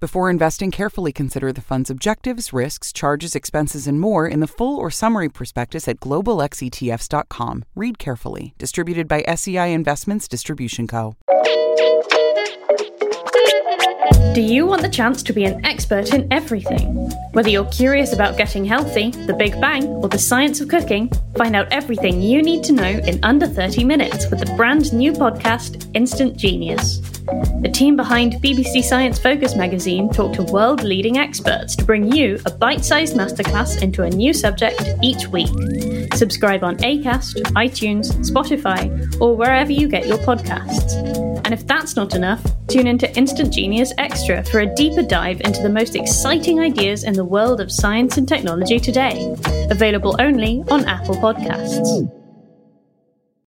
Before investing, carefully consider the fund's objectives, risks, charges, expenses, and more in the full or summary prospectus at globalxetfs.com. Read carefully. Distributed by SEI Investments Distribution Co. Do you want the chance to be an expert in everything? Whether you're curious about getting healthy, the Big Bang, or the science of cooking, find out everything you need to know in under 30 minutes with the brand new podcast, Instant Genius. The team behind BBC Science Focus magazine talk to world leading experts to bring you a bite sized masterclass into a new subject each week. Subscribe on ACAST, iTunes, Spotify, or wherever you get your podcasts. And if that's not enough, tune into Instant Genius Extra for a deeper dive into the most exciting ideas in the world of science and technology today. Available only on Apple Podcasts.